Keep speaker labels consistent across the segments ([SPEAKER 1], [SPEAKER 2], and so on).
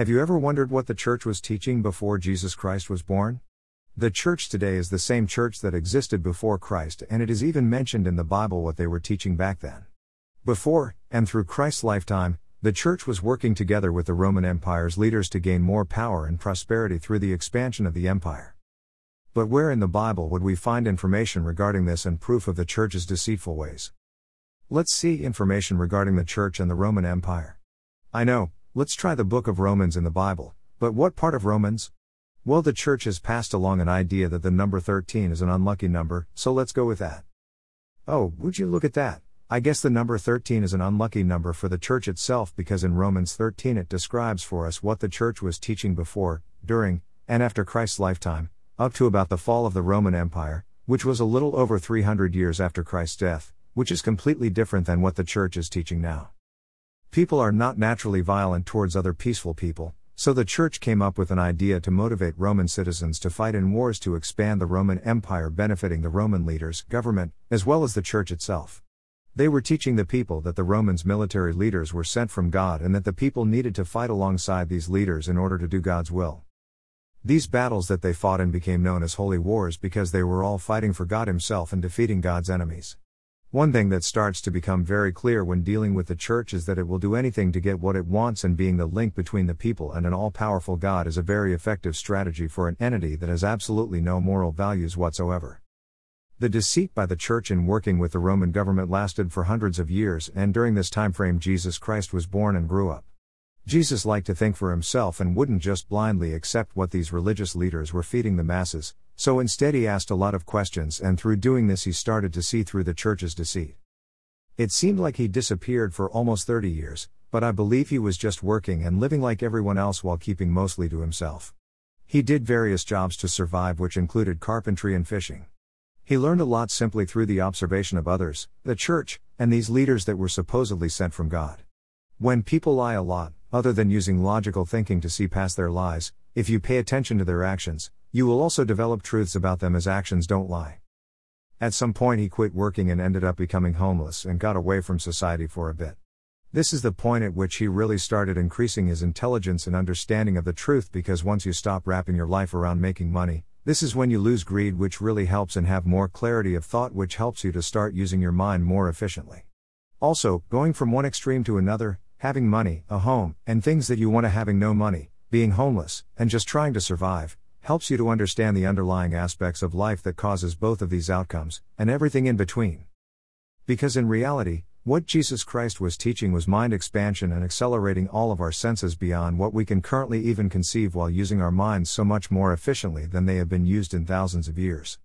[SPEAKER 1] Have you ever wondered what the church was teaching before Jesus Christ was born? The church today is the same church that existed before Christ, and it is even mentioned in the Bible what they were teaching back then. Before, and through Christ's lifetime, the church was working together with the Roman Empire's leaders to gain more power and prosperity through the expansion of the empire. But where in the Bible would we find information regarding this and proof of the church's deceitful ways? Let's see information regarding the church and the Roman Empire. I know, let's try the book of Romans in the Bible, but what part of Romans? Well, the church has passed along an idea that the number 13 is an unlucky number, so let's go with that. Oh, would you look at that? I guess the number 13 is an unlucky number for the church itself because in Romans 13 it describes for us what the church was teaching before, during, and after Christ's lifetime, up to about the fall of the Roman Empire, which was a little over 300 years after Christ's death, which is completely different than what the church is teaching now. People are not naturally violent towards other peaceful people, so the Church came up with an idea to motivate Roman citizens to fight in wars to expand the Roman Empire, benefiting the Roman leaders, government, as well as the Church itself. They were teaching the people that the Romans' military leaders were sent from God and that the people needed to fight alongside these leaders in order to do God's will. These battles that they fought in became known as holy wars because they were all fighting for God Himself and defeating God's enemies. One thing that starts to become very clear when dealing with the church is that it will do anything to get what it wants, and being the link between the people and an all powerful God is a very effective strategy for an entity that has absolutely no moral values whatsoever. The deceit by the church in working with the Roman government lasted for hundreds of years, and during this time frame, Jesus Christ was born and grew up. Jesus liked to think for himself and wouldn't just blindly accept what these religious leaders were feeding the masses, so instead, he asked a lot of questions, and through doing this, he started to see through the church's deceit. It seemed like he disappeared for almost 30 years, but I believe he was just working and living like everyone else while keeping mostly to himself. He did various jobs to survive, which included carpentry and fishing. He learned a lot simply through the observation of others, the church, and these leaders that were supposedly sent from God. When people lie a lot, other than using logical thinking to see past their lies, if you pay attention to their actions, you will also develop truths about them as actions don't lie. At some point, he quit working and ended up becoming homeless and got away from society for a bit. This is the point at which he really started increasing his intelligence and understanding of the truth because once you stop wrapping your life around making money, this is when you lose greed, which really helps and have more clarity of thought, which helps you to start using your mind more efficiently. Also, going from one extreme to another, having money, a home, and things that you want to having no money, being homeless, and just trying to survive, helps you to understand the underlying aspects of life that causes both of these outcomes, and everything in between. Because in reality, what Jesus Christ was teaching was mind expansion and accelerating all of our senses beyond what we can currently even conceive while using our minds so much more efficiently than they have been used in thousands of years.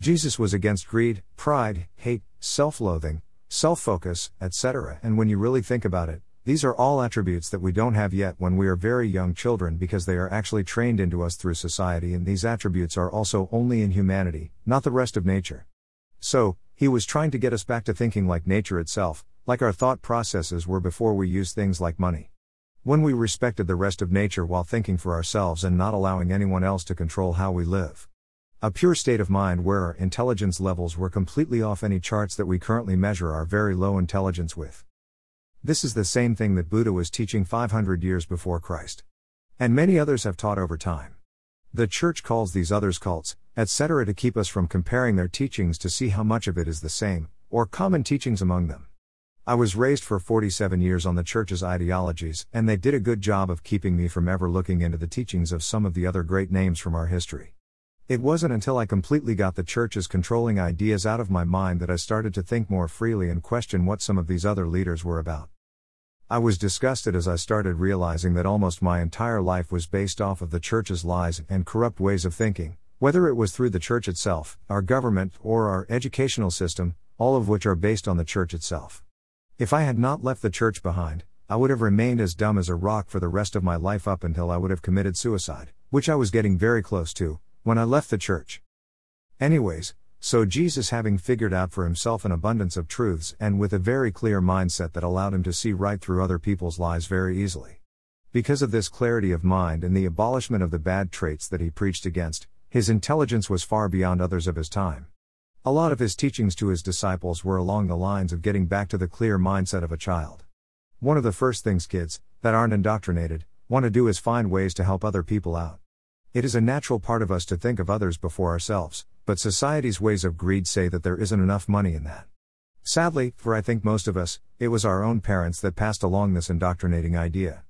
[SPEAKER 1] Jesus was against greed, pride, hate, self loathing, self focus, etc., and when you really think about it, these are all attributes that we don't have yet when we are very young children because they are actually trained into us through society, and these attributes are also only in humanity, not the rest of nature. So, he was trying to get us back to thinking like nature itself, like our thought processes were before we used things like money. When we respected the rest of nature while thinking for ourselves and not allowing anyone else to control how we live. A pure state of mind where our intelligence levels were completely off any charts that we currently measure our very low intelligence with. This is the same thing that Buddha was teaching 500 years before Christ. And many others have taught over time. The church calls these others cults, etc., to keep us from comparing their teachings to see how much of it is the same, or common teachings among them. I was raised for 47 years on the church's ideologies, and they did a good job of keeping me from ever looking into the teachings of some of the other great names from our history. It wasn't until I completely got the church's controlling ideas out of my mind that I started to think more freely and question what some of these other leaders were about. I was disgusted as I started realizing that almost my entire life was based off of the church's lies and corrupt ways of thinking, whether it was through the church itself, our government, or our educational system, all of which are based on the church itself. If I had not left the church behind, I would have remained as dumb as a rock for the rest of my life up until I would have committed suicide, which I was getting very close to, when I left the church. Anyways, so, Jesus, having figured out for himself an abundance of truths and with a very clear mindset that allowed him to see right through other people's lies very easily. Because of this clarity of mind and the abolishment of the bad traits that he preached against, his intelligence was far beyond others of his time. A lot of his teachings to his disciples were along the lines of getting back to the clear mindset of a child. One of the first things kids, that aren't indoctrinated, want to do is find ways to help other people out. It is a natural part of us to think of others before ourselves, but society's ways of greed say that there isn't enough money in that. Sadly, for I think most of us, it was our own parents that passed along this indoctrinating idea.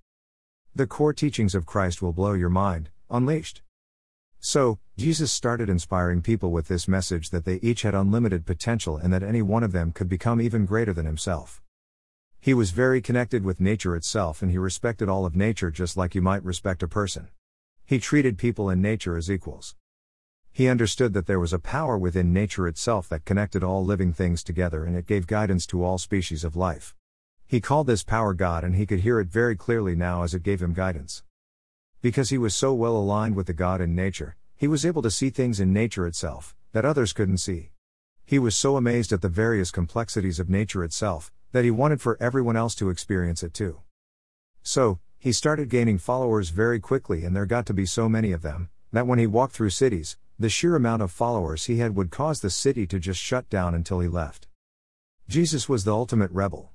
[SPEAKER 1] The core teachings of Christ will blow your mind, unleashed. So, Jesus started inspiring people with this message that they each had unlimited potential and that any one of them could become even greater than himself. He was very connected with nature itself and he respected all of nature just like you might respect a person. He treated people and nature as equals. He understood that there was a power within nature itself that connected all living things together and it gave guidance to all species of life. He called this power God and he could hear it very clearly now as it gave him guidance. Because he was so well aligned with the God in nature, he was able to see things in nature itself that others couldn't see. He was so amazed at the various complexities of nature itself that he wanted for everyone else to experience it too. So, he started gaining followers very quickly, and there got to be so many of them that when he walked through cities, the sheer amount of followers he had would cause the city to just shut down until he left. Jesus was the ultimate rebel.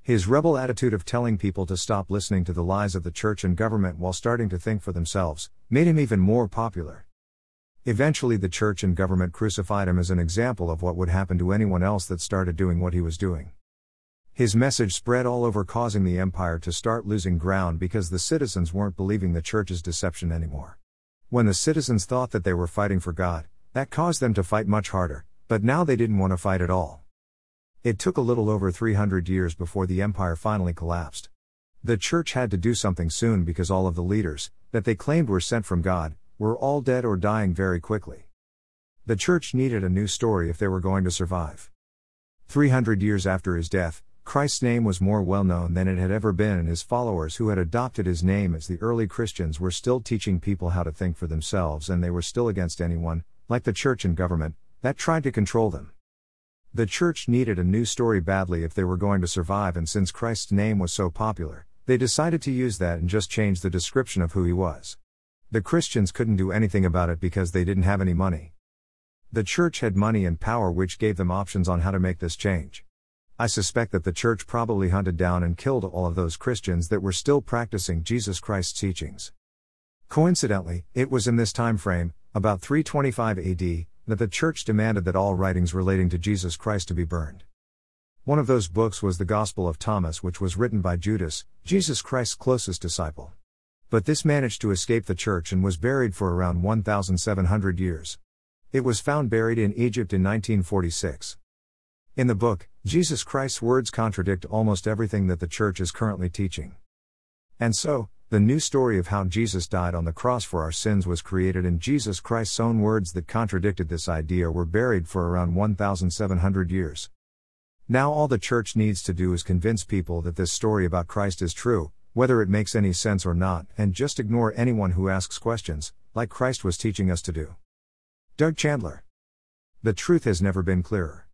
[SPEAKER 1] His rebel attitude of telling people to stop listening to the lies of the church and government while starting to think for themselves made him even more popular. Eventually, the church and government crucified him as an example of what would happen to anyone else that started doing what he was doing. His message spread all over, causing the empire to start losing ground because the citizens weren't believing the church's deception anymore. When the citizens thought that they were fighting for God, that caused them to fight much harder, but now they didn't want to fight at all. It took a little over 300 years before the empire finally collapsed. The church had to do something soon because all of the leaders, that they claimed were sent from God, were all dead or dying very quickly. The church needed a new story if they were going to survive. 300 years after his death, Christ's name was more well known than it had ever been, and his followers who had adopted his name as the early Christians were still teaching people how to think for themselves, and they were still against anyone, like the church and government, that tried to control them. The church needed a new story badly if they were going to survive, and since Christ's name was so popular, they decided to use that and just change the description of who he was. The Christians couldn't do anything about it because they didn't have any money. The church had money and power, which gave them options on how to make this change. I suspect that the church probably hunted down and killed all of those Christians that were still practicing Jesus Christ's teachings. Coincidentally, it was in this time frame, about 325 AD, that the church demanded that all writings relating to Jesus Christ to be burned. One of those books was the Gospel of Thomas, which was written by Judas, Jesus Christ's closest disciple. But this managed to escape the church and was buried for around 1,700 years. It was found buried in Egypt in 1946. In the book, Jesus Christ's words contradict almost everything that the church is currently teaching. And so, the new story of how Jesus died on the cross for our sins was created, and Jesus Christ's own words that contradicted this idea were buried for around 1,700 years. Now, all the church needs to do is convince people that this story about Christ is true, whether it makes any sense or not, and just ignore anyone who asks questions, like Christ was teaching us to do. Doug Chandler. The truth has never been clearer.